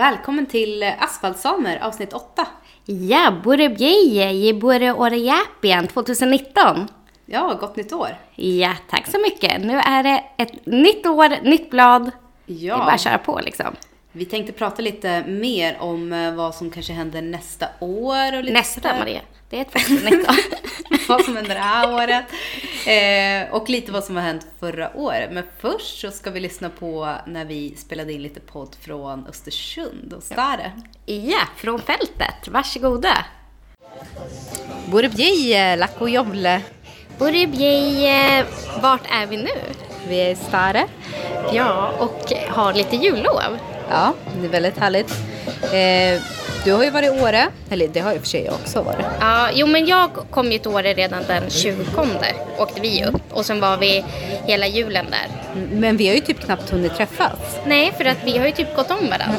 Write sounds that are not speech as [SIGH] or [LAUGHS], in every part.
Välkommen till Asfaltsamer avsnitt 8. Ja, Bore Bjeje, ge Bore Årejäpien 2019. Ja, gott nytt år. Ja, tack så mycket. Nu är det ett nytt år, nytt blad. Ja. Det är bara att köra på liksom. Vi tänkte prata lite mer om eh, vad som kanske händer nästa år. Och lite Nästa. Maria, det är 2019. [LAUGHS] vad som händer det här året. Eh, och lite vad som har hänt förra året. Men först så ska vi lyssna på när vi spelade in lite podd från Östersund och Stare. ja, från fältet. Varsågoda. Borebjeje, Lack och Jomle. Bore Bjeje, vart är vi nu? Vi är i Stare. Ja, och har lite jullov. Ja, det är väldigt härligt. Eh, du har ju varit i Åre, eller det har ju för sig jag också varit. Ja, jo men jag kom ju till Åre redan den 20 åkte vi upp och sen var vi hela julen där. Men vi har ju typ knappt hunnit träffas. Nej, för att vi har ju typ gått om varandra.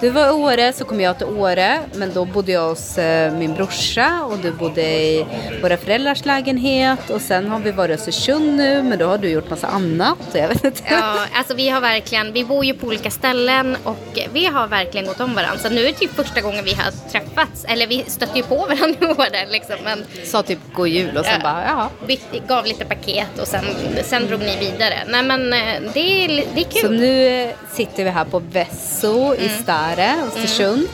Du var i Åre, så kom jag till Åre, men då bodde jag hos eh, min brorsa och du bodde i våra föräldrars lägenhet och sen har vi varit i Östersund nu, men då har du gjort massa annat jag vet inte. Ja, alltså vi har verkligen, vi bor ju på olika ställen och vi har verkligen gått om varandra. Så nu är det typ första gången vi har träffats, eller vi stötte ju på varandra i Åre liksom. Men Sa typ god jul och sen Ja. bara, ja. gav lite paket och sen, sen drog ni vidare. Nej men eh, det är, det är kul. Så nu eh, sitter vi här på Vesso i Stare, Östersund.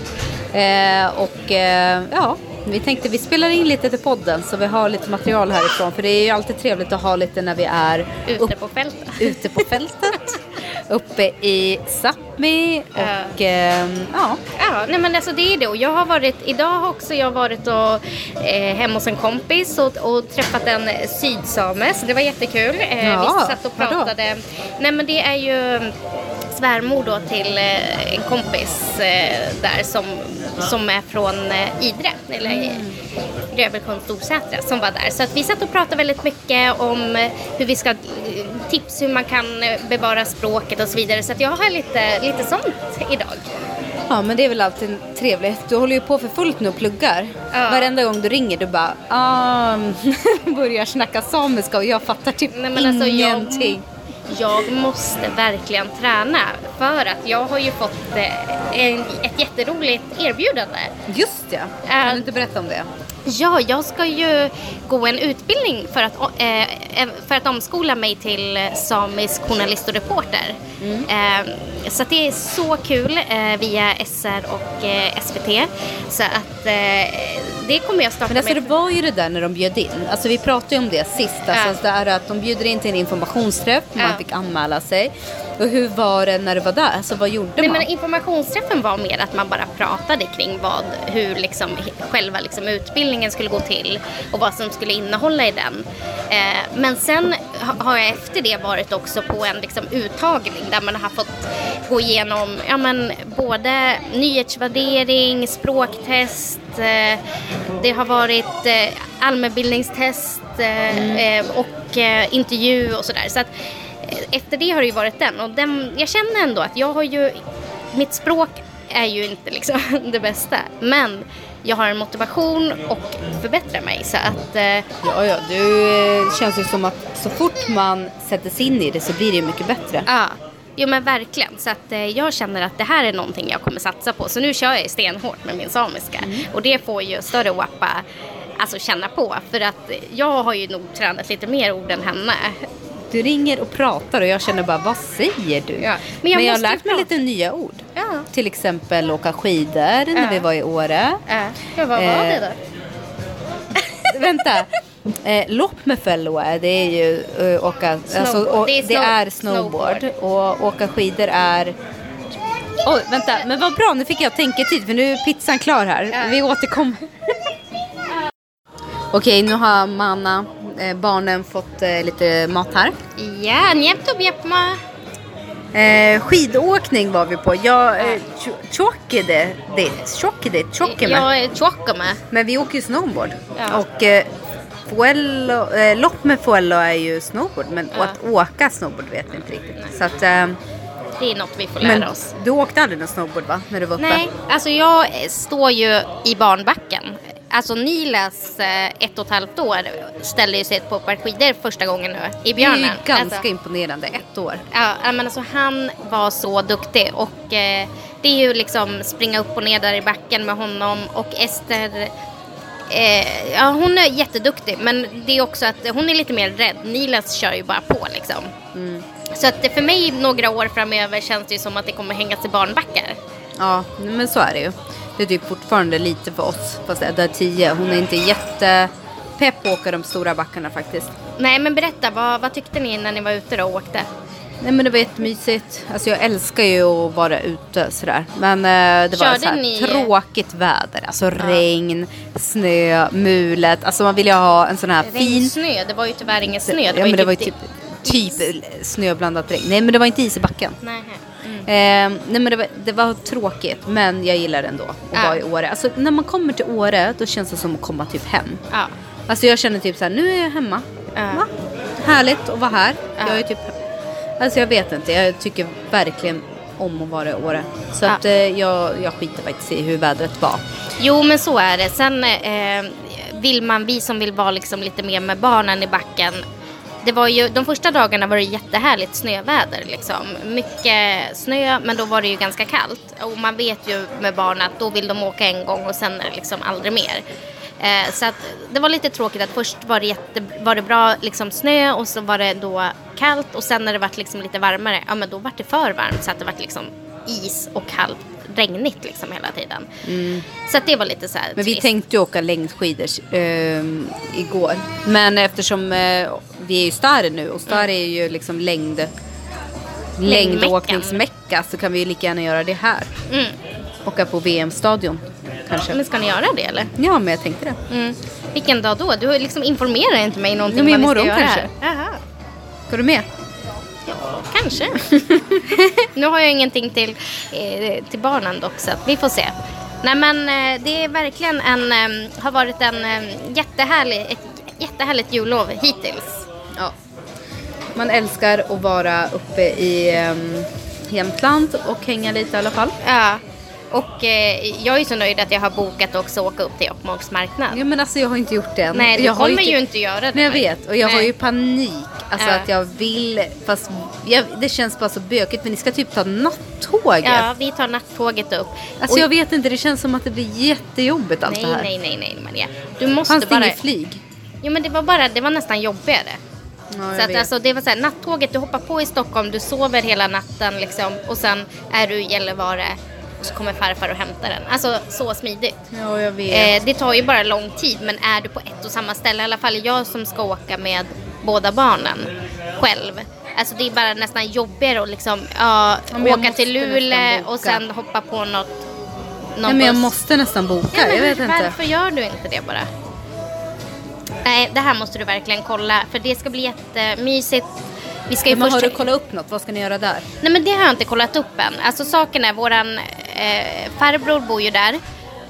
Eh, och eh, ja, vi tänkte vi spelar in lite till podden så vi har lite material härifrån. För det är ju alltid trevligt att ha lite när vi är Ute på fältet. ute på fältet. [LAUGHS] uppe i Sápmi och eh, ja. Ja, nej men alltså det är det. Och jag har varit, idag har också jag varit och, eh, hemma hos en kompis och, och träffat en sydsame, så det var jättekul. Eh, Ja, vi satt och pratade. Nej men det är ju svärmor då till eh, en kompis eh, där som, som är från eh, Idre, eller mm. Storsätra, som var där. Så att vi satt och pratade väldigt mycket om eh, hur vi ska, eh, tips hur man kan bevara språket och så vidare. Så att jag har lite, lite sånt idag. ja, men det är väl alltid trevligt. Du håller ju på för fullt nu och pluggar. Ja. Varenda gång du ringer du bara ah, [LAUGHS] börjar snacka samiska och jag fattar typ Nej, men alltså, jag- ingenting. Jag måste verkligen träna för att jag har ju fått eh, en, ett jätteroligt erbjudande. Just ja, kan du inte berätta om det? Ja, jag ska ju gå en utbildning för att, eh, för att omskola mig till eh, samisk journalist och reporter. Eh, så det är så kul eh, via SR och eh, SVT. Så att eh, det kommer jag starta Men alltså med. det var ju det där när de bjöd in. Alltså vi pratade ju om det sist. Alltså Ja. det är att de bjuder in till en informationsträff. Man Ja. fick anmäla sig. Och hur var det när du var där? Alltså vad gjorde Nej, man? men informationsträffen var mer att man bara pratade kring vad, hur liksom, själva liksom, utbildningen skulle gå till och vad som skulle innehålla i den. Eh, men sen har jag efter det varit också på en liksom, uttagning där man har fått gå igenom ja, men, både nyhetsvärdering, språktest, eh, det har varit eh, allmänbildningstest eh, eh, och eh, intervju och sådär. Så att, efter det har det ju varit den och den, jag känner ändå att jag har ju, mitt språk är ju inte liksom [LAUGHS] det bästa men jag har en motivation och förbättrar mig så att eh, Ja, ja, du eh, känns ju som att så fort man sätter sig in i det så blir det ju mycket bättre. ja, jo men verkligen så att eh, jag känner att det här är någonting jag kommer satsa på så nu kör jag stenhårt med min samiska och det får ju större wappa alltså känna på för att jag har ju nog tränat lite mer ord än henne. Du ringer och pratar och jag känner bara, vad säger du? Ja, Men jag, har måste lärt mig prata. lite nya ord. Ja. Till exempel åka skidor när Ja. vi var i Åre. Ja, vad var Eh, det då? [LAUGHS] Vänta. Eh, lopp med fellow det är ju eh, åka, alltså, Snowboard. och, Det det, är är snow- snowboard. Och åka skidor är... Oj, vänta, men vad bra, nu fick jag tänketid för nu är pizzan klar här. Ja. Vi återkommer. [LAUGHS] Okej, nu har Manna, eh, barnen, fått eh, lite mat här. Ja, njepto bjepma. Eh, skidåkning var vi på. Jag, eh, tjockade det, tjockade, tjockade Jag är tjockame. Men vi åker ju snowboard. Ja. Och eh, Fuello, eh, lopp med Fuello är ju snowboard. Men Ja. att åka snowboard vet vi inte riktigt. Så att, eh, Det är något vi får lära men oss. du åkte aldrig någon snowboard va? När du var uppe? Nej, alltså jag eh, står ju i barnbacken. Alltså Nilas eh, ett och ett halvt år ställde ju sig på ett par skidor första gången nu i Det är Björnen. ju ganska alltså, imponerande. Ett år. ja, men alltså han var så duktig och eh, det är ju liksom springa upp och ner där i backen med honom och Ester Eh, ja, hon är jätteduktig men det är också att hon är lite mer rädd. Nilas kör ju bara på liksom. Mm. Så att för mig några år framöver känns det ju som att det kommer hängas i barnbackar. Ja, men så är det ju. Det är typ fortfarande lite för oss. Fast Edda är 10. Hon är inte jättepepp på att åka de stora backarna faktiskt. Nej men berätta, vad, vad tyckte ni när ni var ute då och åkte? Nej men det var jättemysigt. Alltså jag älskar ju att vara ute sådär. Men eh, det var Körde så här ni- tråkigt väder. Alltså regn, snö, mulet. Alltså man vill ju ha en sån här fin... Snö, det var ju tyvärr ingen snö. Det ja var ju men det var ju typ typ, typ snöblandat regn. Nej men det var inte is i backen. Nej. Eh, nej men det var, det var tråkigt men jag gillar det ändå att vara i Åre. Alltså när man kommer till Åre då känns det som att komma typ hem. Ja. Alltså jag känner typ så här, nu är jag hemma. Ja. Va? Härligt att vara här. Ja. Jag är typ, alltså jag vet inte, jag tycker verkligen om att vara i Åre. Så att eh, jag, jag skiter faktiskt i hur vädret var. Jo men så är det. Sen eh, vill man, vi som vill vara liksom lite mer med barnen i backen. Det var ju, de första dagarna var det jättehärligt snöväder liksom. Mycket snö men då var det ju ganska kallt. Och man vet ju med barn att då vill de åka en gång och sen är det liksom aldrig mer. Eh, så att det var lite tråkigt att först var det, jätte, var det bra liksom snö och så var det då kallt och sen när det vart liksom lite varmare, ja men då var det för varmt så att det var liksom is och kallt, regnigt liksom hela tiden. Så att det var lite så här Mm. Men vi trist. tänkte ju åka längdskidor eh, igår. Men eftersom eh, vi är ju Stare nu och Stare är ju liksom längd, längdåkningsmecka så kan vi ju lika gärna göra det här. Mm. Åka på VM-stadion kanske. Men ska ni göra det eller? Ja, men jag tänkte det. Mm. Vilken dag då? Du liksom informerar inte mig någonting men vad vi ska imorgon göra. kanske. Jaha. Ska du med? Kanske. [LAUGHS] nu har jag ingenting till, eh, till barnen dock så vi får se. Nej men eh, det är verkligen en, eh, har varit en eh, jättehärlig, ett jättehärligt jullov hittills. Ja. Man älskar att vara uppe i um, Jämtland och hänga lite i alla fall. Ja. Och eh, jag är så nöjd att jag har bokat också åka upp till Jokkmokks marknad. Ja men alltså jag har inte gjort det än. Nej, du jag har kommer ju inte göra det. Nej jag vet och jag har Nej. ju panik. Alltså Ja. att jag vill, fast jag, det känns bara så bökigt för ni ska typ ta nattåget. Ja, vi tar nattåget upp. Alltså Och- jag vet inte, det känns som att det blir jättejobbigt allt Nej, det här. nej, nej, nej Maria. Du måste Fanns det bara... inget flyg? Jo men det var bara, det var nästan jobbigare. Ja, så att alltså det var så här, nattåget, du hoppar på i Stockholm, du sover hela natten liksom och sen är du i Gällivare och så kommer farfar och hämtar den. Alltså så smidigt. Ja, jag vet. Eh, det tar ju bara lång tid men är du på ett och samma ställe, i alla fall jag som ska åka med båda barnen själv. Alltså det är bara nästan jobbigare att liksom ja, åka till Luleå och sen hoppa på något nej men jag måste nästan boka, Ja, men jag vet inte. varför gör du inte det bara? Nej, det här måste du verkligen kolla för det ska bli jättemysigt. Vi ska ju Men har först... du kollat upp något? Vad ska ni göra där? Nej men det har jag inte kollat upp än. Alltså saken är, våran eh, farbror bor ju där.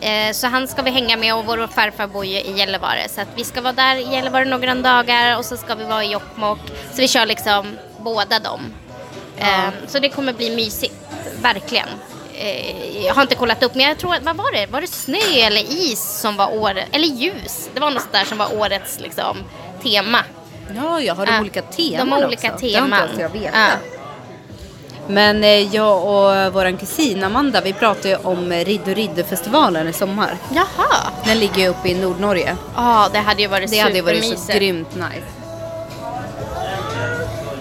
Eh, så han ska vi hänga med och vår farfar bor ju i Gällivare. Så att vi ska vara där i Gällivare några dagar och så ska vi vara i Jokkmokk. Så vi kör liksom båda dem. Eh, så det kommer bli mysigt, verkligen. Eh, jag har inte kollat upp men jag tror vad var det? Var det snö eller is som var året, eller ljus? Det var något där som var årets liksom tema. Ja, jag har de Ja, olika teman de har olika också. teman. Det har inte ens jag vet. Men eh, jag och vår kusin Amanda, vi pratade ju om Ridd och Ridderfestivalen i sommar. Jaha. Den ligger ju uppe i Nordnorge. Ja, det hade ju varit Det hade ju varit så supermysigt. grymt nice.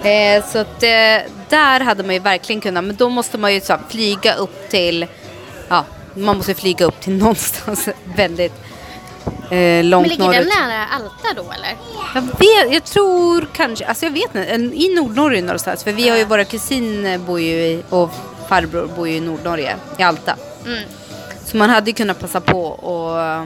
Eh, så att eh, där hade man ju verkligen kunnat, men då måste man ju så här, flyga upp till, ja, man måste flyga upp till [LAUGHS] någonstans väldigt eh, långt Men ligger den norrut. nära Alta då eller? Jag vet, jag tror kanske, alltså jag vet inte, i Nordnorge någonstans. För vi har ju, våra kusin bor ju i, och farbror bor ju i Nordnorge, i Alta. Mm. Så man hade ju kunnat passa på och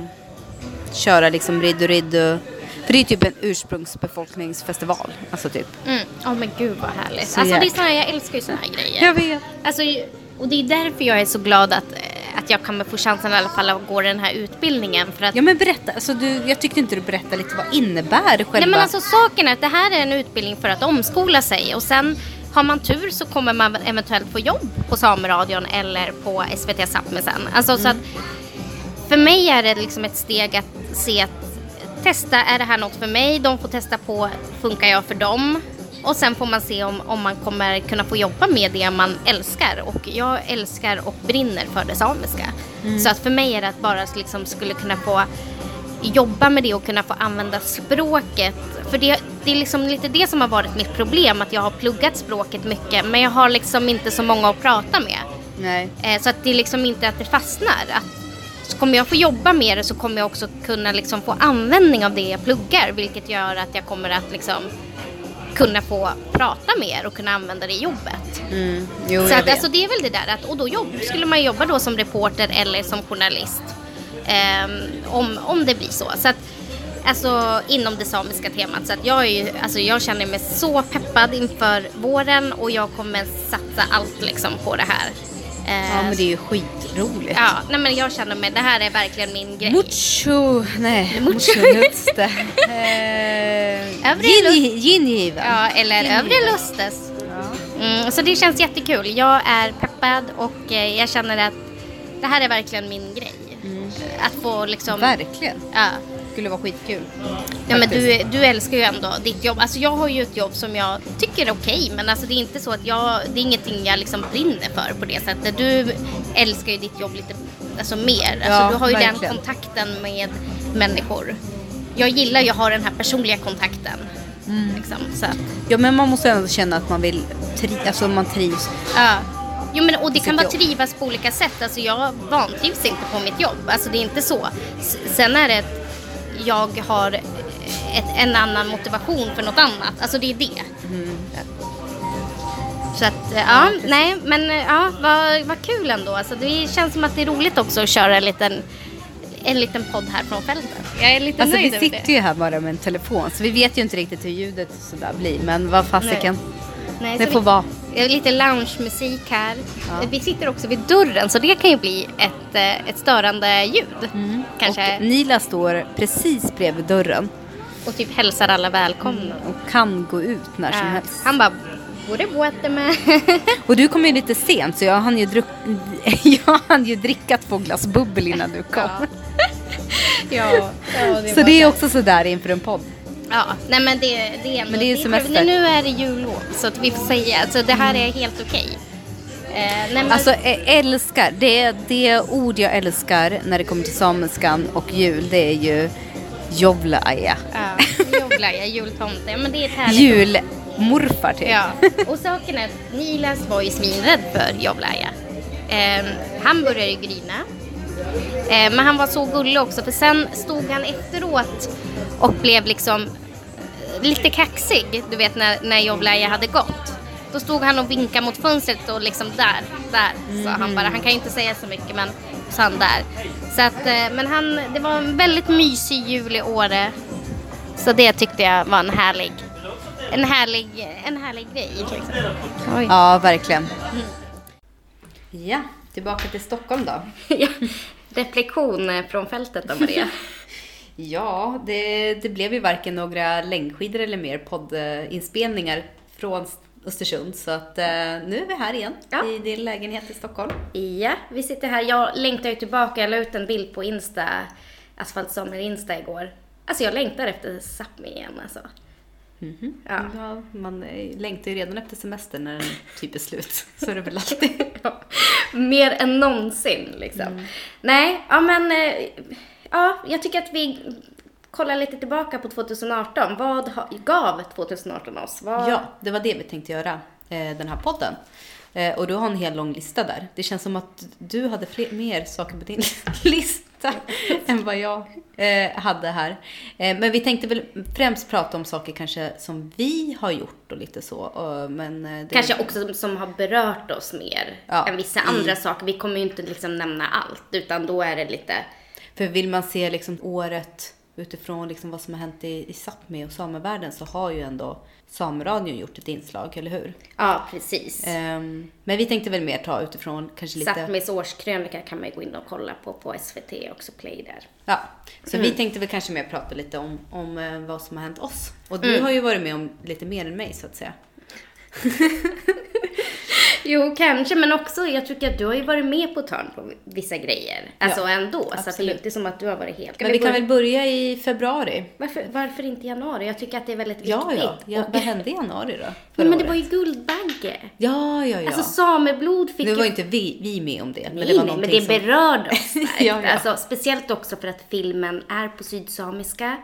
köra liksom ridd och ridd och, För det är ju typ en ursprungsbefolkningsfestival. Alltså typ. Mm. Åh men gud vad härligt. Så alltså det är såna, här- jag älskar ju såna här grejer. Jag vet. Alltså, och det är därför jag är så glad att, att jag kommer få chansen i alla fall att gå den här utbildningen. För att, Ja men berätta, alltså du, jag tyckte inte du berättade lite vad innebär själva... Nej men alltså saken är att det här är en utbildning för att omskola sig och sen har man tur så kommer man eventuellt få jobb på Sameradion eller på SVT Sápmi sen. Alltså så att för mig är det liksom ett steg att se att testa, är det här något för mig? De får testa på, funkar jag för dem? Och sen får man se om, om man kommer kunna få jobba med det man älskar. Och jag älskar och brinner för det samiska. Så att för mig är det att bara liksom skulle kunna få jobba med det och kunna få använda språket. För det, det är liksom lite det som har varit mitt problem, att jag har pluggat språket mycket men jag har liksom inte så många att prata med. Nej. Eh, så att det är liksom inte att det fastnar. Att, så kommer jag få jobba med det så kommer jag också kunna liksom få användning av det jag pluggar vilket gör att jag kommer att liksom kunna få prata mer och kunna använda det i jobbet. Mm. Jo, Så att, alltså, det är väl det där att, och då jobb, skulle man jobba då som reporter eller som journalist. Ehm, om, om det blir så. så att, alltså inom det samiska temat. Så att jag, är ju, alltså, jag känner mig så peppad inför våren och jag kommer satsa allt liksom på det här. Ja, Ehm, men det är ju skitroligt. ja, nej men jag känner mig, det här är verkligen min grej. Mucho, nej, Mucho. nuste. [LAUGHS] Eh, Övre gin- Gingiven. Ja, eller övre lustes. Ja. Mm, så det känns jättekul. Jag är peppad och eh, jag känner att det här är verkligen min grej. Att få liksom... Verkligen. Ja. Skulle vara skitkul. Ja, men du, du älskar ju ändå ditt jobb. Alltså jag har ju ett jobb som jag tycker är okej men alltså det är inte så att jag, det är ingenting jag liksom brinner för på det sättet. Du älskar ju ditt jobb lite alltså mer. Alltså Ja, du har ju den verkligen. kontakten med människor. Jag gillar ju att ha den här personliga kontakten. Mm. Liksom, så att, Ja, men man måste ändå känna att man vill, tri- alltså man trivs. ja. Jo men och det kan vara trivas på olika sätt. Alltså jag vantrivs inte på mitt jobb. Alltså det är inte så. Sen är det jag har ett, en annan motivation för något annat. Alltså det är det. Så att, ja, nej, men ja, vad, vad kul ändå. Alltså, det känns som att det är roligt också att köra en liten, en liten podd här från fältet. Jag är lite Alltså vi nöjd över sitter det. ju här bara med en telefon så vi vet ju inte riktigt hur ljudet sådär blir men vad fasiken. Nej, Det får vi- vara. Det är Lite loungemusik här. Ja. Vi sitter också vid dörren så det kan ju bli ett, eh, ett störande ljud. Kanske. Mm. Och Nila står precis bredvid dörren Och, typ hälsar alla välkomna. och kan gå ut när som Ja. helst. Han bara, borde båta med. [LAUGHS] Och du kom ju lite sent så jag hann ju, druck... [LAUGHS] jag hann ju dricka två glas bubbel innan du kom. ja, ja, [LAUGHS] så det är också sådär inför en podd. Ja, nej men det, det är ändå... Men det är semester. Nu är det jullov så att vi får säga, alltså det här är helt okej. Eh, men, Alltså älskar, det, det ord jag älskar när det kommer till samiskan och jul det är ju jovlaaja. ja, joblar jultomte, men det är ett härligt Julmorfar typ. Ja, [LAUGHS] och saken är att Nilas var ju svinrädd för Jovlaja. Eh, han började grina. Eh, men han var så gullig också för sen stod han efteråt och blev liksom lite kaxig, du vet när, när Jovlaja hade gått. Då stod han och vinkade mot fönstret och liksom där, där sa han bara. Han kan ju inte säga så mycket men sa han där. Så att, eh, men han, det var en väldigt mysig jul i Åre. Så det tyckte jag var en härlig, en härlig, en härlig grej. Liksom. Ja, verkligen. Ja, tillbaka till Stockholm då. [LAUGHS] Reflektion från fältet då Maria. [LAUGHS] Ja, det, det blev ju varken några längdskidor eller mer poddinspelningar från Östersund. Så att eh, nu är vi här igen Ja. i din lägenhet i Stockholm. ja, vi sitter här. Jag längtar ju tillbaka. Jag la ut en bild på Insta, Asfalt Sommer Insta igår. Alltså jag längtar efter Sápmi igen alltså. Ja. Ja, man eh, längtar ju redan efter semestern när den typ är slut. Så är det väl alltid. [LAUGHS] Ja, Mer än någonsin liksom. Nej, ja men eh, ja, jag tycker att vi kollar lite tillbaka på 2018. Vad ha, gav 2018 oss? Vad, Ja, det var det vi tänkte göra, eh, den här podden. Eh, och du har en hel lång lista där. Det känns som att du hade fler, mer saker på din [LAUGHS] lista än vad jag eh, hade här. Eh, men vi tänkte väl främst prata om saker kanske som vi har gjort och lite så. Och, men, eh, Kanske också som har berört oss mer Ja, än vissa i- andra saker. Vi kommer ju inte liksom nämna allt, utan då är det lite... För vill man se liksom året utifrån liksom vad som har hänt i, i Sápmi och samevärlden så har ju ändå Sameradion gjort ett inslag, eller hur? Ja, precis. Ehm, men vi tänkte väl mer ta utifrån kanske lite... Sápmis årskrönika kan man ju gå in och kolla på på SVT också, Play där. Ja, så Mm. vi tänkte väl kanske mer prata lite om, om eh, vad som har hänt oss. Och du Mm. har ju varit med om lite mer än mig så att säga. [LAUGHS] Jo, kanske, men också jag tycker att du har ju varit med på törn på vissa grejer. Alltså Ja, ändå, så att det är ju absolut. inte som att du har varit helt... Men vi kan börja- väl börja i februari? varför, varför inte januari? Jag tycker att det är väldigt Ja, viktigt. ja. ja Och- vad hände i januari då? Nej, men det var ju Guldbagge. Ja, ja, ja. Alltså sameblod fick nu ju var inte vi, vi med om det. Men Nej, det var men det som... berörde oss. [LAUGHS] Ja, ja. Alltså, speciellt också för att filmen är på sydsamiska.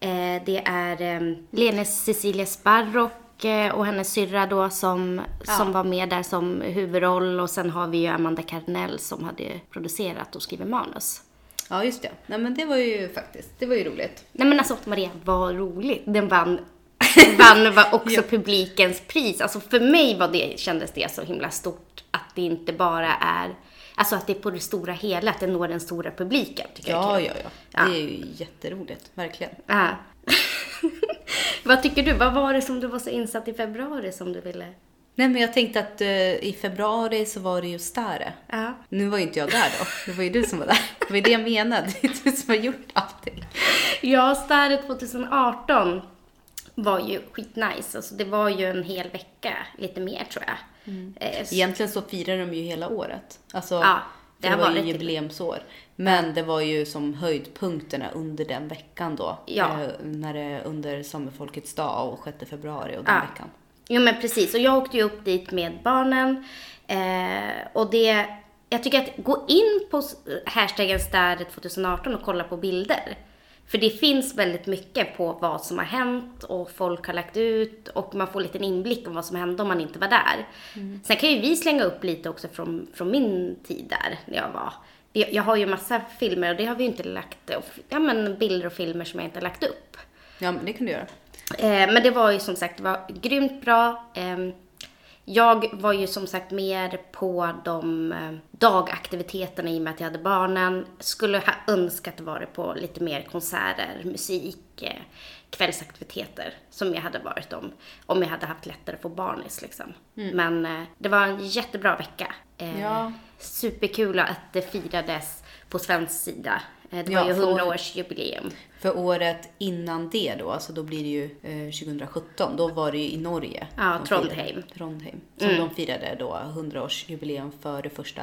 Eh, det är eh, Lene Cecilia Sparrock eh, och hennes syrra då som, som var med där som huvudroll och sen har vi ju Amanda Carnell som hade producerat och skrivit manus. Ja, just det. Nej, men det var ju faktiskt, det var ju roligt. Nej men alltså Maria, vad roligt. Den vann, [LAUGHS] vann var också publikens pris. Alltså för mig var det, kändes det så himla stort att det inte bara är, alltså att det är på det stora hela, att det når den stora publiken. Tycker jag Ja, kul. ja, ja. Ja. Det är ju jätteroligt, verkligen. Ja. [LAUGHS] [LAUGHS] vad tycker du? Vad var det som du var så insatt i februari som du ville? Nej, men jag tänkte att eh, i februari så var det ju Stare. Ja. Nu var ju inte jag där då. Det var ju du som var där. Det var ju det jag menade. Det är du som har gjort allting. Ja, Starret 2018 var ju skitnice. Alltså det var ju en hel vecka, lite mer tror jag. Eh, så- Egentligen så firar de ju hela året. Alltså, Ja, det det, var ju jubileumsår. Men det var ju som höjdpunkterna under den veckan då. Ja. Eh, när det under Samefolkets dag och 6 februari och den Ja. veckan. Jo men precis, och jag åkte ju upp dit med barnen. Eh, och det, jag tycker att gå in på hashtaggen Städet 2018 och kolla på bilder. För det finns väldigt mycket på vad som har hänt och folk har lagt ut och man får en liten inblick om vad som hände om man inte var där. Sen kan ju vi slänga upp lite också från, från min tid där, när jag var. Jag har ju massa filmer och det har vi ju inte lagt, ja men bilder och filmer som jag inte har lagt upp. Ja, men det kan du göra. Eh, men det var ju som sagt det var grymt bra. Ehm, jag var ju som sagt mer på de eh, dagaktiviteterna i och med att jag hade barnen. Skulle ha önskat det var det på lite mer konserter, musik, eh, kvällsaktiviteter som jag hade varit om. Om jag hade haft lättare att få barnis liksom. Men eh, det var en jättebra vecka. Eh, Ja. Superkul att det firades på svensk sida. Eh, det Ja, var ju för- 100-årsjubileum. För året innan det då, alltså då blir det ju eh, 2017, då var det ju i Norge. Ja, Trondheim. Mm. Firade, Trondheim. Som de firade då 100-årsjubileum för det första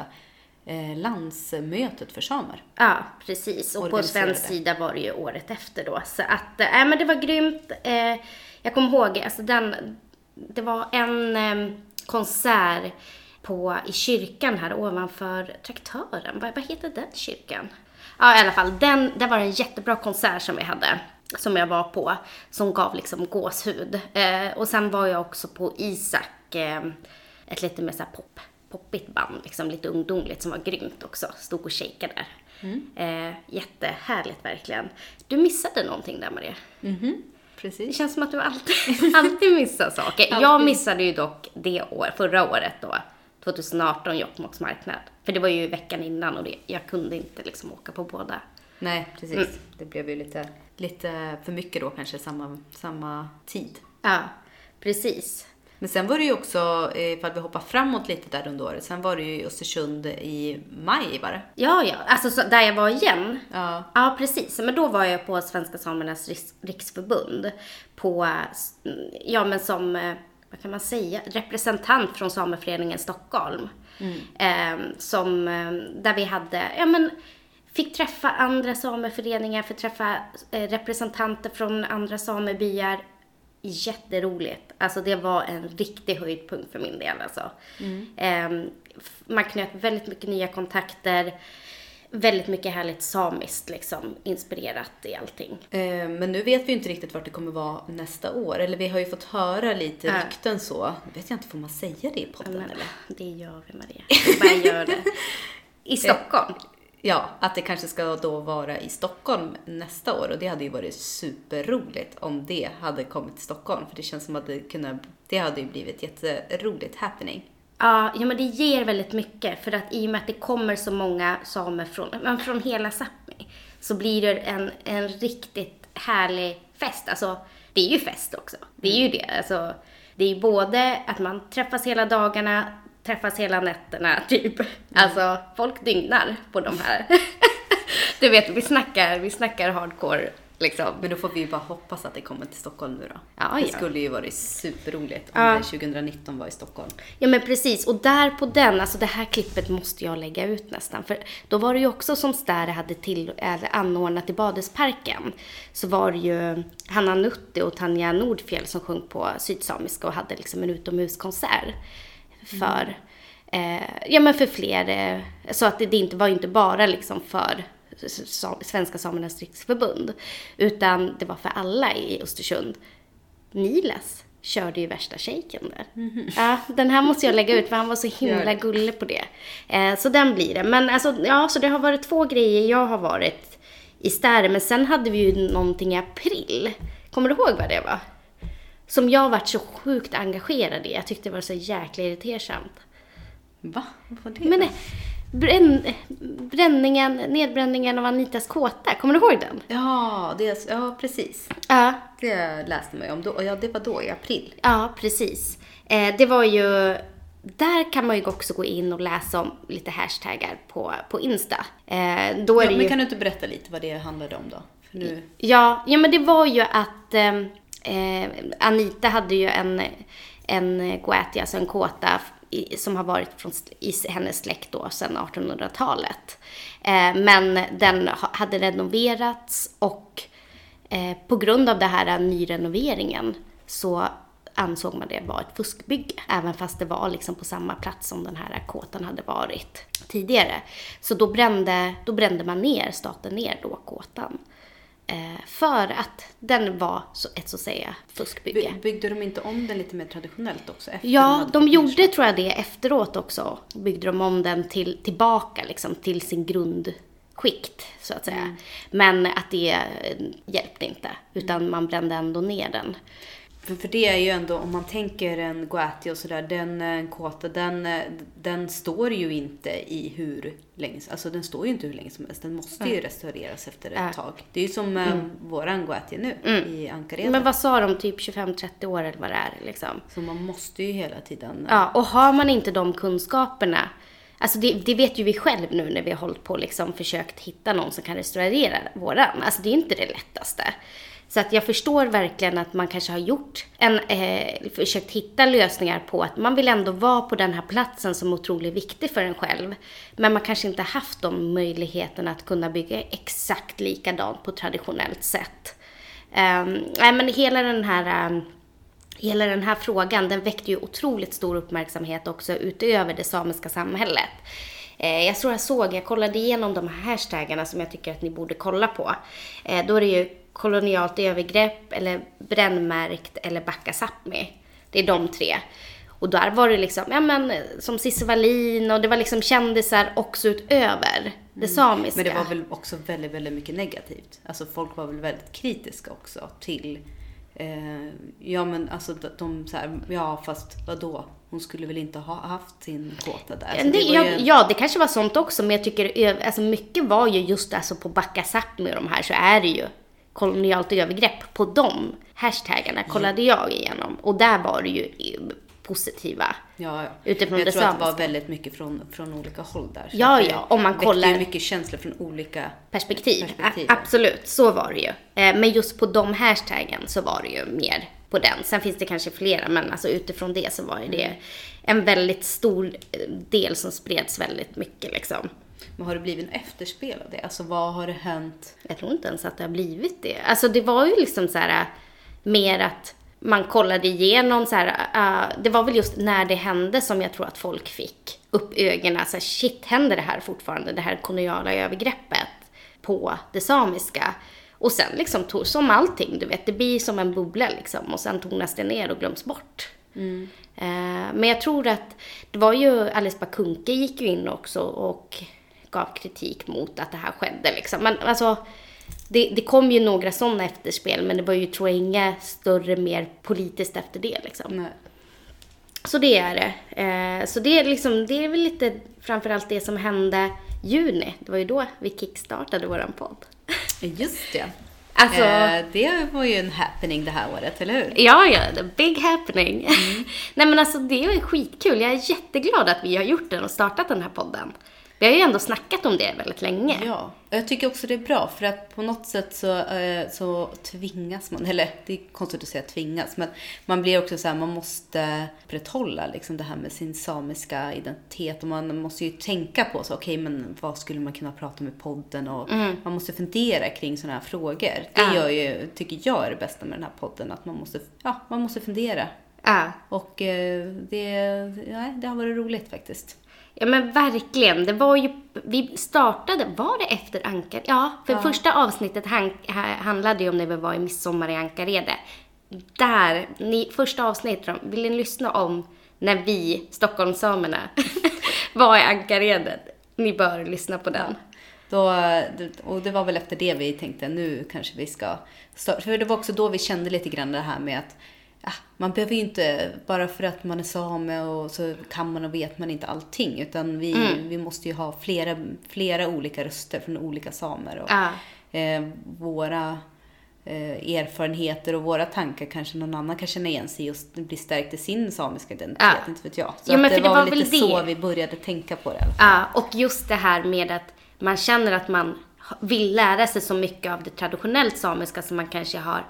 eh, landsmötet för samer. Ja, precis. Och på svensk sida var det ju året efter då. Så att, äh, men det var grymt. Eh, jag kommer ihåg, alltså den, det var en eh, konsert på, i kyrkan här ovanför traktören. Vad, vad heter den kyrkan? Ja, i alla fall. Den, det var en jättebra konsert som vi hade. Som jag var på. Som gav liksom gåshud. Eh, och sen var jag också på Isak. Eh, ett lite mer såhär pop, poppigt band. Liksom lite ungdomligt som var grymt också. Stod och shakade där. Eh, jättehärligt verkligen. Du missade någonting där Maria. Det Precis. känns som att du alltid, [LAUGHS] alltid missar saker. Jag Alltid. missade ju dock det år, förra året då. 2018 Jokkmokks marknad. För det var ju veckan innan och det, jag kunde inte liksom åka på båda. Nej, precis. Mm. Det blev ju lite, lite för mycket då kanske, samma, samma tid. Ja, precis. Men sen var det ju också, ifall vi hoppar framåt lite där under året, sen var det ju i Östersund i maj var det? Ja, ja, alltså så, där jag var igen. Ja. Ja, precis. Men då var jag på Svenska Samernas Riks- Riksförbund. På, ja men som, eh, vad kan man säga, representant från Sameföreningen Stockholm. Eh, som, eh, där vi hade, ja men, fick träffa andra sameföreningar, fick träffa eh, representanter från andra samebyar. Jätteroligt. Alltså det var en riktig höjdpunkt för min del alltså. Eh, f- man knöt väldigt mycket nya kontakter. Väldigt mycket härligt samiskt liksom, inspirerat i allting. Eh, Men nu vet vi ju inte riktigt vart det kommer vara nästa år. Eller vi har ju fått höra lite Ja. rykten så. Nu vet jag inte, får man säga det i podden Men eller? det gör vi Maria. Vi bara gör det. [LAUGHS] I Stockholm. Ja, att det kanske ska då vara i Stockholm nästa år. Och det hade ju varit superroligt om det hade kommit till Stockholm. För det känns som att det, kunde, det hade ju blivit jätteroligt happening. Ja, ja, men det ger väldigt mycket för att i och med att det kommer så många samer från, men från hela Sápmi så blir det en, en riktigt härlig fest. Alltså, det är ju fest också. Det är ju det. Alltså, det är ju både att man träffas hela dagarna, träffas hela nätterna, [LAUGHS] typ. Alltså, folk dygnar på de här. [LAUGHS] Du vet, vi snackar, vi snackar hardcore Liksom. Men då får vi ju bara hoppas att det kommer till Stockholm nu då. Ja, det ja. skulle ju varit superroligt om Ja. det 2019 var i Stockholm. Ja men precis, och där på den, alltså det här klippet måste jag lägga ut nästan. För då var det ju också som Stare hade till, eller anordnat i Badhusparken. Så var det ju Hanna Nutti och Tanja Nordfjell som sjöng på sydsamiska och hade liksom en utomhuskonsert. För, eh, ja men för fler, eh, så att det, det inte var ju inte bara liksom för Svenska Samernas Riksförbund. Utan det var för alla i Östersund. Niles körde ju värsta shaken där. Ja, den här måste jag lägga ut för han var så himla gullig på det. Eh, så den blir det. Men alltså, ja, så det har varit två grejer jag har varit i Stare. Men sen hade vi ju någonting i april. Kommer du ihåg vad det var? Som jag varit så sjukt engagerad i. Jag tyckte det var så jäkla irritersamt. Va? Vad var det? Men eh, bränn, bränningen, nedbränningen av Anitas kåta, kommer du ihåg den? Ja, det, ja, precis. Ja, Det läste man ju om. Då, ja, det var då i april. Ja, precis. Eh, det var ju... Där kan man ju också gå in och läsa om lite hashtaggar på, på Insta. Eh, då är Ja, det men ju... kan du inte berätta lite vad det handlade om då? För nu... Ja, ja, men det var ju att eh, eh, Anita hade ju en, en goati, alltså en kåta i, som har varit från, i hennes släkt då sedan 1800-talet. Eh, men den ha- hade renoverats och eh, på grund av det här nyrenoveringen så ansåg man det vara ett fuskbygge. Även fast det var liksom på samma plats som den här kåtan hade varit tidigare. Så då brände, då brände man ner, staten ner då kåtan. Eh, för att den var så, ett så att säga fuskbygge. By, byggde de inte om den lite mer traditionellt också? Efter Ja, de fått gjorde tror jag det efteråt också. Byggde de om den till, tillbaka liksom, till sin grundskikt, så att säga. Men att det hjälpte inte, utan man brände ändå ner den. För, för det är ju ändå, om man tänker en goati och sådär, den eh, en kåta, den, eh, den står ju inte i hur länge, alltså den står ju inte hur länge som helst. Den måste ju restaureras efter ett Ja. tag. Det är ju som eh, våran goati nu i Ankareden. Men vad sa de, typ 25-30 år eller vad det är liksom. Så man måste ju hela tiden... Ja, och har man inte de kunskaperna, alltså det, det vet ju vi själv nu när vi har hållit på och liksom försökt hitta någon som kan restaurera våran. Alltså det är inte det lättaste. Så att jag förstår verkligen att man kanske har gjort en, eh, försökt hitta lösningar på att man vill ändå vara på den här platsen som är otroligt viktig för en själv. Men man kanske inte haft de möjligheterna att kunna bygga exakt likadant på traditionellt sätt. Um, nej men hela den här ehm, Hela den här frågan, den väckte ju otroligt stor uppmärksamhet också utöver det samiska samhället. Eh, jag tror jag såg, jag kollade igenom de här hashtaggarna som jag tycker att ni borde kolla på. Eh, då är det ju kolonialt övergrepp, eller brännmärkt, eller Backa Sápmi. Det är de tre. Och där var det liksom, ja men som Cissi Wallin och det var liksom kändisar också utöver det samiska. Men det var väl också väldigt, väldigt mycket negativt. Alltså folk var väl väldigt kritiska också till eh, Ja men alltså de, de så här, ja fast vadå? Hon skulle väl inte ha haft sin kåta där? Så Det, det ja, en- ja, det kanske var sånt också, men jag tycker alltså mycket var ju just alltså på Backa Sápmi och de här så är det ju kolonialt övergrepp på de hashtaggarna kollade jag igenom och där var det ju positiva. Ja, ja. Utifrån jag det tror att det var väldigt mycket från, från olika håll där. Så Ja, det ja, om man kollar- ju mycket känslor från olika perspektiv. perspektiv. Absolut, så var det ju. Eh, Men just på de hashtaggen så var det ju mer på den. Sen finns det kanske flera, men alltså utifrån det så var det en väldigt stor eh, del som spreds väldigt mycket liksom. Men har det blivit en efterspel av det? Alltså vad har det hänt? Jag tror inte ens att det har blivit det. Alltså det var ju liksom så här äh, mer att man kollade igenom så här, äh, det var väl just när det hände som jag tror att folk fick upp ögonen. Så här, shit, händer det här fortfarande? Det här koloniala övergreppet på det samiska. Och sen liksom, som allting, du vet, det blir som en bubbla liksom och sen tonas det ner och glöms bort. Eh, men jag tror att det var ju, Alice Bakunke gick ju in också och gav kritik mot att det här skedde liksom. Men alltså, det, det kom ju några sådana efterspel, men det var ju, tror jag, inga större, mer politiskt efter det liksom. Nej. Så det är det. Eh, så det är liksom, det är väl lite framförallt det som hände juni. Det var ju då vi kickstartade våran podd. Just det. Alltså, Eh, det var ju en happening det här året, eller hur? Ja, ja, the big happening. [LAUGHS] Nej men alltså det är skitkul. Jag är jätteglad att vi har gjort den och startat den här podden. Vi har ju ändå snackat om det väldigt länge. Ja, och jag tycker också det är bra för att på något sätt så, eh, så tvingas man, [LAUGHS] eller det är konstigt att säga tvingas, men man blir också så här, man måste upprätthålla liksom det här med sin samiska identitet och man måste ju tänka på så, okej men vad skulle man kunna prata om i podden och man måste fundera kring sådana här frågor. Det Ja. gör ju, tycker jag är det bästa med den här podden, att man måste, ja, man måste fundera. Ja. Och eh, det, ja, det har varit roligt faktiskt. Ja men verkligen. Det var ju, vi startade, var det efter Ankar? Ja, för första avsnittet han, ha- handlade ju om när vi var i midsommar i Ankarede. Där, ni, första avsnittet, vill ni lyssna om när vi, Stockholmssamerna, [LAUGHS] var i Ankaredet? Ni bör lyssna på den. Då, och det var väl efter det vi tänkte nu kanske vi ska starta. För det var också då vi kände lite grann det här med att ja, man behöver ju inte, bara för att man är same och så kan man och vet man inte allting. Utan vi, Mm. vi måste ju ha flera, flera olika röster från olika samer. Och, Ja. eh, våra eh, erfarenheter och våra tankar kanske någon annan kan känna igen sig i och bli stärkt i sin samiska identitet. Ja. Inte vet jag. Så men det, för det var var lite så det. vi började tänka på det. Ja, och just det här med att man känner att man vill lära sig så mycket av det traditionellt samiska som man kanske har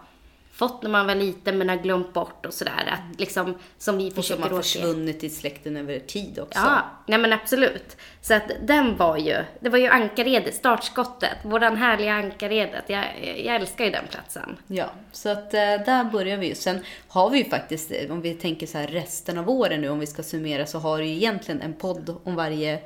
fått när man var liten men har glömt bort och sådär. Att liksom, som vi Och som försöker har försvunnit i släkten över tid också. Ja, nej men absolut. Så att den var ju, det var ju Ankaredet, startskottet, våran härliga Ankaredet. Jag, jag älskar ju den platsen. Ja, så att eh, där börjar vi ju. Sen har vi ju faktiskt, eh, om vi tänker så här resten av åren nu, om vi ska summera, så har du ju egentligen en podd om varje...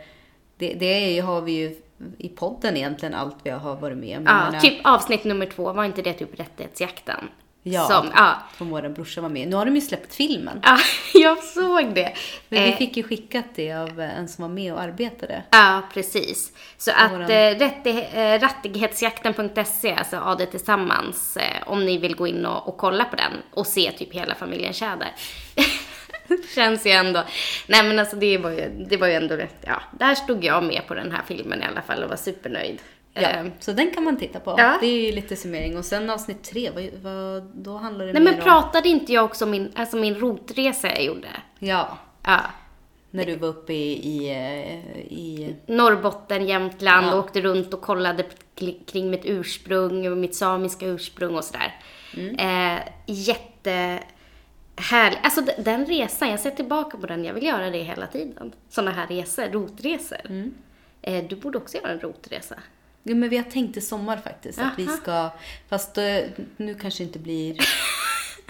Det, det ju, har vi ju i podden egentligen allt vi har varit med om. Ja, menar, typ avsnitt nummer två, var inte det typ rättighetsjakten? Ja, Som, ja. som vår brorsa var med Nu har de ju släppt filmen. ja, [LAUGHS] jag såg det. Men vi Eh, fick ju skickat det av en som var med och arbetade. Ja, precis. Så att Våran- eh, rättig, eh, rattighetsjakten.se, alltså AD tillsammans, om ni vill gå in och, och kolla på den och se typ hela familjen Tjäder. [LAUGHS] Känns ju ändå. Nej men alltså det var ju, det var ju ändå, ja, där stod jag med på den här filmen i alla fall och var supernöjd. Ja, Eh, så den kan man titta på. Ja. Det är ju lite summering. Och sen avsnitt tre, vad, vad, då handlar det Nej mer men om... pratade inte jag också om min, alltså min rotresa jag gjorde? Ja, Ja. när du var uppe i, i, eh, i Norrbotten, Jämtland Ja. och åkte runt och kollade kring mitt ursprung och mitt samiska ursprung och sådär. Eh, jätte härlig. Alltså den resan, jag ser tillbaka på den, jag vill göra det hela tiden. Sådana här resor, rotresor. Eh, du borde också göra en rotresa. Ja, men vi har tänkt i sommar faktiskt att vi ska, fast eh, nu kanske inte blir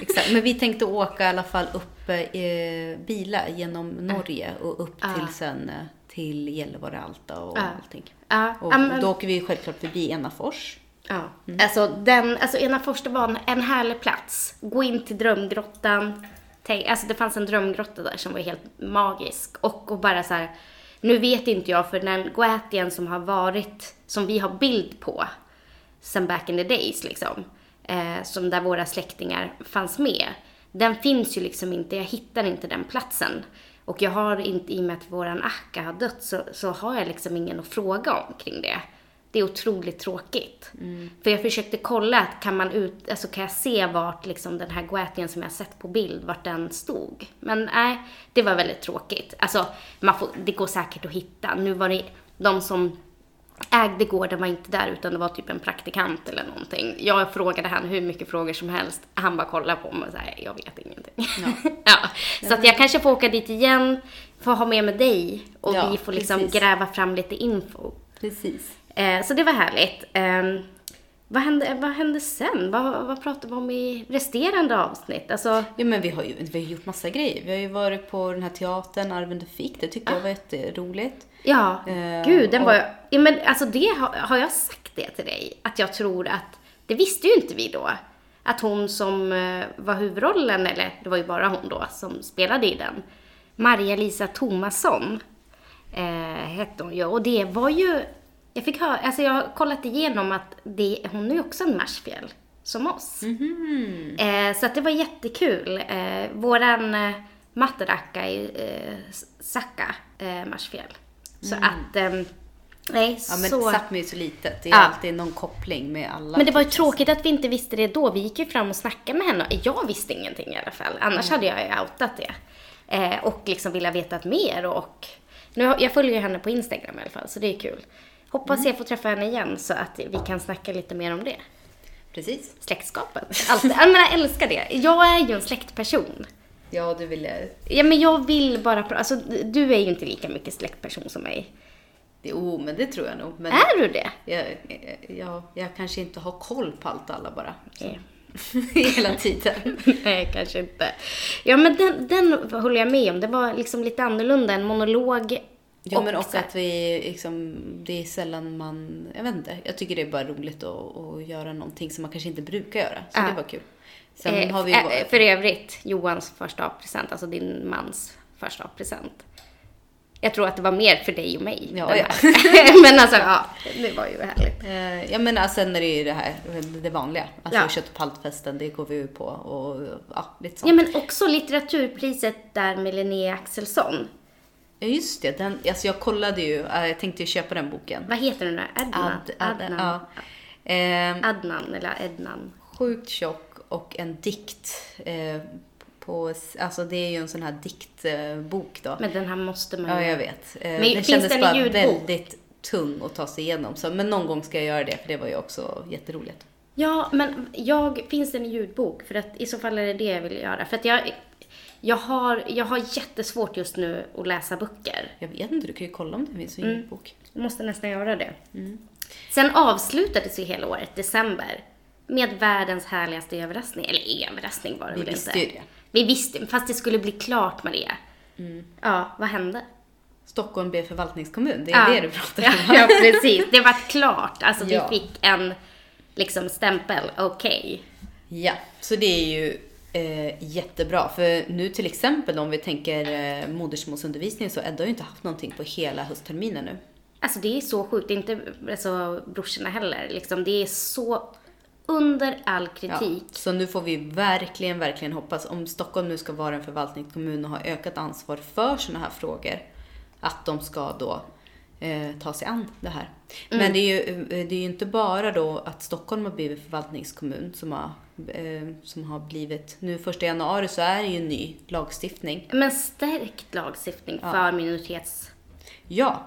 exakt, men vi tänkte åka i alla fall upp eh, bilar genom Norge och upp till sen eh, till Gällivare, Alta och Ja. allting. Ja, Och men- då åker vi självklart förbi Enafors. Ja. Alltså, den, alltså Enafors det var en, en härlig plats. Gå in till drömgrottan. Tänk, alltså det fanns en drömgrotta där som var helt magisk. Och, och bara så här, nu vet inte jag för den Goatien som har varit, som vi har bild på sen back in the days liksom. Eh, som där våra släktingar fanns med. Den finns ju liksom inte, jag hittar inte den platsen. Och jag har inte, i och med att våran Akka har dött, så, så har jag liksom ingen att fråga om kring det. Det är otroligt tråkigt. För jag försökte kolla, att kan man ut, alltså kan jag se vart liksom den här Goatien som jag sett på bild, vart den stod. Men nej, det var väldigt tråkigt. Alltså, man får, det går säkert att hitta. Nu var det de som ägde gården var inte där utan det var typ en praktikant eller någonting. Jag frågade han hur mycket frågor som helst. Han bara kollade på mig och sa jag vet ingenting. [LAUGHS] Ja. Så att jag kanske får åka dit igen, får ha med mig dig och Ja, vi får liksom precis. gräva fram lite info. Precis. Eh, så det var härligt. Eh, vad, hände, vad hände sen? Vad, vad pratade vi om i resterande avsnitt? Alltså, Ja, men vi har ju vi har gjort massa grejer. Vi har ju varit på den här teatern, Arven du fick. Det tyckte jag var jätteroligt. ja, Eh, gud, den och- var ju... Ja, men alltså det har, har jag sagt det till dig? Att jag tror att, det visste ju inte vi då, att hon som eh, var huvudrollen, eller det var ju bara hon då som spelade i den, Maria-Lisa Tomasson eh, hette hon ju. Och det var ju, jag fick höra, alltså jag har kollat igenom att det, hon är ju också en marsfjäll, som oss. Eh, så att det var jättekul. Eh, våran eh, Mataraka är eh, Saka eh, marsfjäll. Så att, ehm, nej, Mm. Ja, men så... Sápmi är så litet. Det är Ja. alltid någon koppling med alla. Men det var ju tråkigt att vi inte visste det då. Vi gick ju fram och snackade med henne. Jag visste ingenting i alla fall. Annars hade jag ju outat det. Eh, och liksom ville veta mer och Nu, jag följer henne på Instagram i alla fall, så det är kul. Hoppas jag får träffa henne igen så att vi kan snacka lite mer om det. Precis. Släktskapet. Alltid. Jag älskar det. Jag är ju en släktperson. Ja, du ville... Ja, men jag vill bara... Alltså, du är ju inte lika mycket släktperson som mig. Jo, men det tror jag nog. Men Är du det? jag, jag, jag kanske inte har koll på allt alla bara. Nej. [LAUGHS] Hela tiden. [LAUGHS] Nej, kanske inte. Ja, men den, den håller jag med om. Det var liksom lite annorlunda, en monolog. Ja, men också så- att vi liksom, det är sällan man, jag vet inte, jag tycker det är bara roligt att, att göra någonting som man kanske inte brukar göra. Så Ja. det var kul. Sen Eh, har vi eh, För övrigt, Johans första present, alltså din mans första present. Jag tror att det var mer för dig och mig. Ja, ja. [LAUGHS] men alltså, ja, det var ju härligt. Eh, Ja men alltså, sen är det ju det här, det vanliga. Alltså Ja. kött och paltfesten, det går vi ju på och ja, lite Ja, sånt. men också litteraturpriset där med Linnea Axelsson. Ja just det, den, alltså jag kollade ju, eh, jag tänkte ju köpa den boken. Vad heter den där? Adnan? Ad, ad, Adnan. ja. Ehm, Adnan eller Ednan. sjukt tjock och en dikt. Eh, på, alltså det är ju en sån här diktbok då. Men den här måste man Ja, ju... jag vet. Eh, Men den kändes den bara ljudbok? väldigt tung att ta sig igenom. Så, men någon gång ska jag göra det, för det var ju också jätteroligt. Ja, men jag, finns den i ljudbok? För att i så fall är det det jag vill göra. För att jag, jag, har, jag har jättesvårt just nu att läsa böcker. Jag vet inte, du kan ju kolla om det finns i Mm. ljudbok. Jag måste nästan göra det. Mm. Sen avslutades ju hela året, december, med världens härligaste överraskning. Eller överraskning var det Vi väl visste inte. ju det. Mm. Vi visste, fast det skulle bli klart, Maria. Ja, vad hände? Stockholm blev förvaltningskommun, det är ja. det du pratar ja, om. [LAUGHS] ja, precis. Det var klart. Alltså, Ja. vi fick en liksom stämpel, okej. Ja, så det är ju eh, jättebra. För nu till exempel om vi tänker eh, modersmålsundervisning så Edda har ju inte haft någonting på hela höstterminen nu. Alltså det är så sjukt, inte alltså, brorsorna heller. Liksom, det är så under all Ja, kritik. så nu får vi verkligen, verkligen hoppas om Stockholm nu ska vara en förvaltningskommun och ha ökat ansvar för sådana här frågor, att de ska då eh, ta sig an det här. Men det är, ju, eh, det är ju inte bara då att Stockholm har blivit förvaltningskommun som har, eh, som har blivit, nu första januari så är det ju en ny lagstiftning. Men stärkt lagstiftning för minoritetsfrågor. Ja,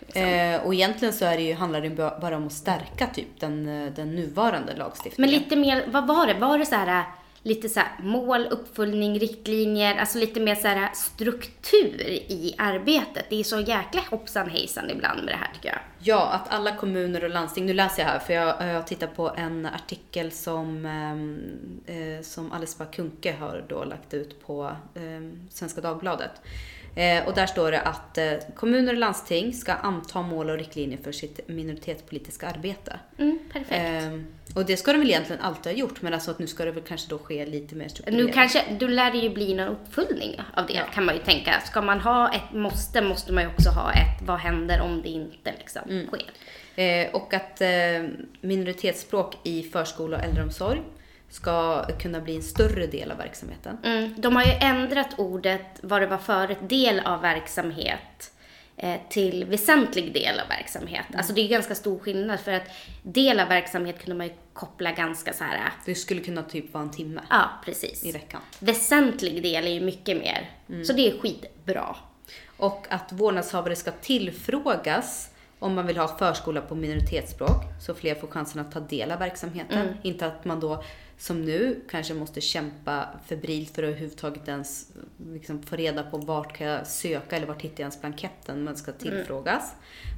Liksom. Eh, och egentligen så är det ju, handlar det bara om att stärka typ den, eh, den nuvarande Men lagstiftningen. lite mer, vad var det? Var det så här lite så här mål, uppföljning, riktlinjer, alltså lite mer så här struktur i arbetet. Det är så jäkla hoppsan hejsan ibland med det här tycker jag. Ja, att alla kommuner och landsting, nu läser jag här för jag, jag tittar på en artikel som, ehm, eh, som Alice Bah Kuhnke har då lagt ut på eh, Svenska Dagbladet. Eh, och där står det att eh, kommuner och landsting ska anta mål och riktlinjer för sitt minoritetspolitiska arbete. Mm, perfekt. Ehm, och det ska de väl egentligen alltid ha gjort, men alltså att nu ska det väl kanske då ske lite mer strukturerat. Nu kanske, då lär det ju bli någon uppföljning av det kan man ju tänka. Ska man ha ett måste, måste man ju också ha ett vad händer om det inte liksom Mm. sker. Eh, och att minoritetsspråk i förskola och äldreomsorg ska kunna bli en större del av verksamheten. Mm. De har ju ändrat ordet, vad det var förut, del av verksamhet eh, till väsentlig del av verksamhet. Alltså det är ganska stor skillnad för att del av verksamhet kunde man ju koppla ganska så här, Det skulle kunna typ vara en timme ja precis. i veckan. Väsentlig del är ju mycket mer. Så det är skitbra. Och att vårdnadshavare ska tillfrågas om man vill ha förskola på minoritetsspråk så fler får chansen att ta del av verksamheten. Inte att man då som nu kanske måste kämpa febrilt för att överhuvudtaget ens liksom, få reda på vart kan jag söka eller vart hittar jag ens blanketten. Man ska tillfrågas.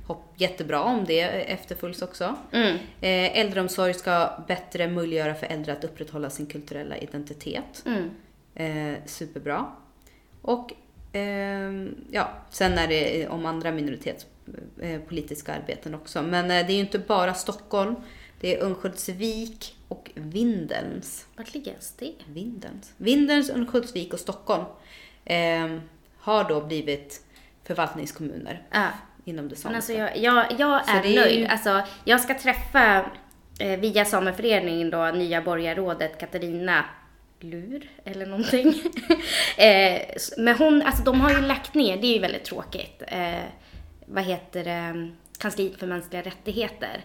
Hopp, jättebra om det efterföljs också. Mm. Eh, äldreomsorg ska bättre möjliggöra för äldre att upprätthålla sin kulturella identitet. Mm. Eh, superbra. Och ehm, ja, sen är det om andra minoritetspolitiska arbeten också. Men eh, det är ju inte bara Stockholm. Det är Örnsköldsvik och Vindelns. Vart ligger ens det? Vindelns? Vindelns, Örnsköldsvik och Stockholm ehm, har då blivit förvaltningskommuner Ja. inom det Men samiska. alltså jag, jag, jag är är nöjd. ju- Alltså, jag ska träffa eh, via Sameföreningen då nya borgarrådet Katarina Lur eller någonting. [LAUGHS] eh, men hon, alltså de har ju lagt ner, det är ju väldigt tråkigt, eh, vad heter det, kansliet för mänskliga rättigheter.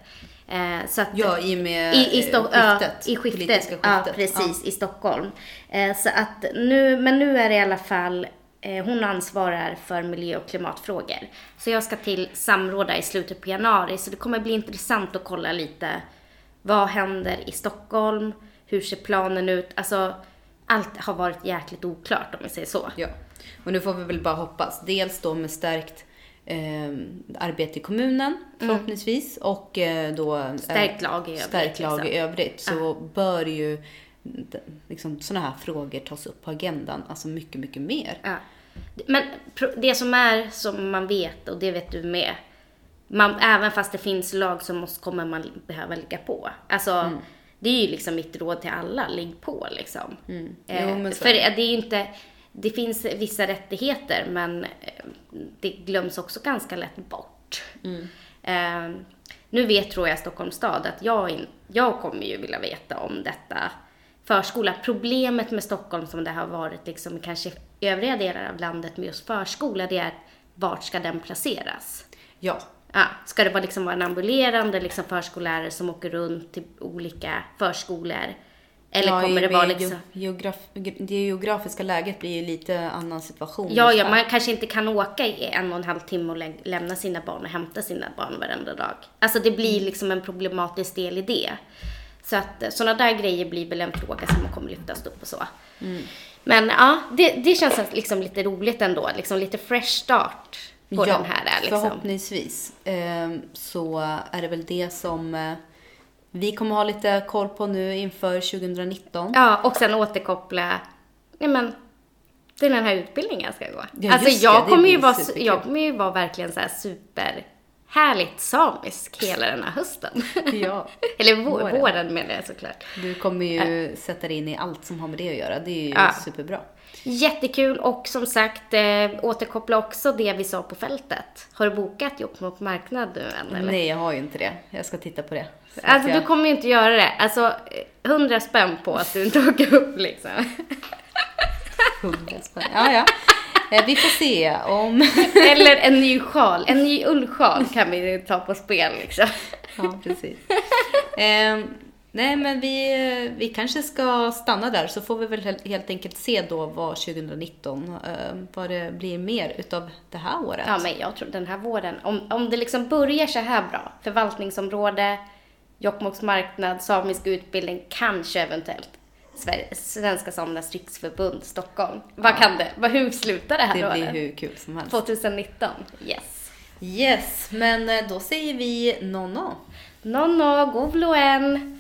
Eh, så att, Ja, i och med i, i, Sto- ja, skiftet, i skiftet. politiska Ja, skiftet. precis, i Stockholm. Eh, så att nu, men nu är det i alla fall eh, hon ansvarar för miljö och klimatfrågor. Så jag ska till samråda i slutet på januari, så det kommer bli intressant att kolla lite vad händer i Stockholm? Hur ser planen ut? Alltså, allt har varit jäkligt oklart om vi säger så. Ja, och nu får vi väl bara hoppas. Dels då med stärkt eh, arbete i kommunen förhoppningsvis och eh, då eh, Stärkt lag i övrigt, stärkt lag i liksom. övrigt så bör ju liksom, sådana här frågor tas upp på agendan, alltså mycket, mycket mer. Ja. Men det som är som man vet, och det vet du med, man, även fast det finns lag så måste, kommer man behöva ligga på. Alltså, Mm. det är ju liksom mitt råd till alla, ligg på liksom. Jo, Eh, för det är ju inte, det finns vissa rättigheter men eh, det glöms också ganska lätt bort. Mm. Eh, nu vet tror jag Stockholms stad att jag, in, jag kommer ju vilja veta om detta förskola. Problemet med Stockholm som det har varit liksom kanske i övriga delar av landet med just förskola det är vart ska den placeras? Ja, Ja, ska det vara, liksom vara en ambulerande liksom förskollärare som åker runt till olika förskolor? Eller ja, kommer det vara liksom... ge- Geograf, det geografiska läget blir ju lite annan situation. Ja, ja, man kanske inte kan åka i en och en halv timme och lä- lämna sina barn och hämta sina barn varenda dag. Alltså det blir liksom en problematisk del i det. Så att sådana där grejer blir väl en fråga som kommer lyftas upp och så. Men ja, det, det känns liksom lite roligt ändå. Liksom lite fresh start på ja, den här. Liksom. förhoppningsvis. Ehm, så är det väl det som eh, vi kommer ha lite koll på nu inför 2019. Ja, och sen återkoppla, nej men, till den här utbildningen ska jag gå. Ja, alltså jag det, kommer ju vara, superkul. jag kommer ju vara verkligen så här superhärligt samisk hela den här hösten. [LAUGHS] Ja, Eller vå- våren. våren. menar jag såklart. Du kommer ju sätta dig in i allt som har med det att göra. Det är ju Ja. superbra. Jättekul och som sagt eh, återkoppla också det vi sa på fältet. Har du bokat Jokkmokk marknad nu än eller? Nej, jag har ju inte det. Jag ska titta på det. Så Alltså jag... du kommer ju inte göra det. Alltså eh, hundra spänn på att du inte [LAUGHS] åker upp liksom. Hundra spänn. Ja, ja. Eh, Vi får se om... [LAUGHS] Eller en ny sjal, en ny ullsjal kan vi ta på spel liksom. Ja, precis. Ehm, nej, men vi, vi kanske ska stanna där så får vi väl helt- enkelt se då vad 2019, eh, vad det blir mer utav det här året. Ja, men jag tror den här våren, om, om det liksom börjar så här bra, förvaltningsområde, Jokkmokks marknad, samisk utbildning, kanske eventuellt Svenska Samernas Riksförbund, Stockholm. Vad kan det, vad, hur slutar det här det blir året? hur kul som helst. 2019, yes. Yes, men eh, då säger vi nonno. Nonno, govloen!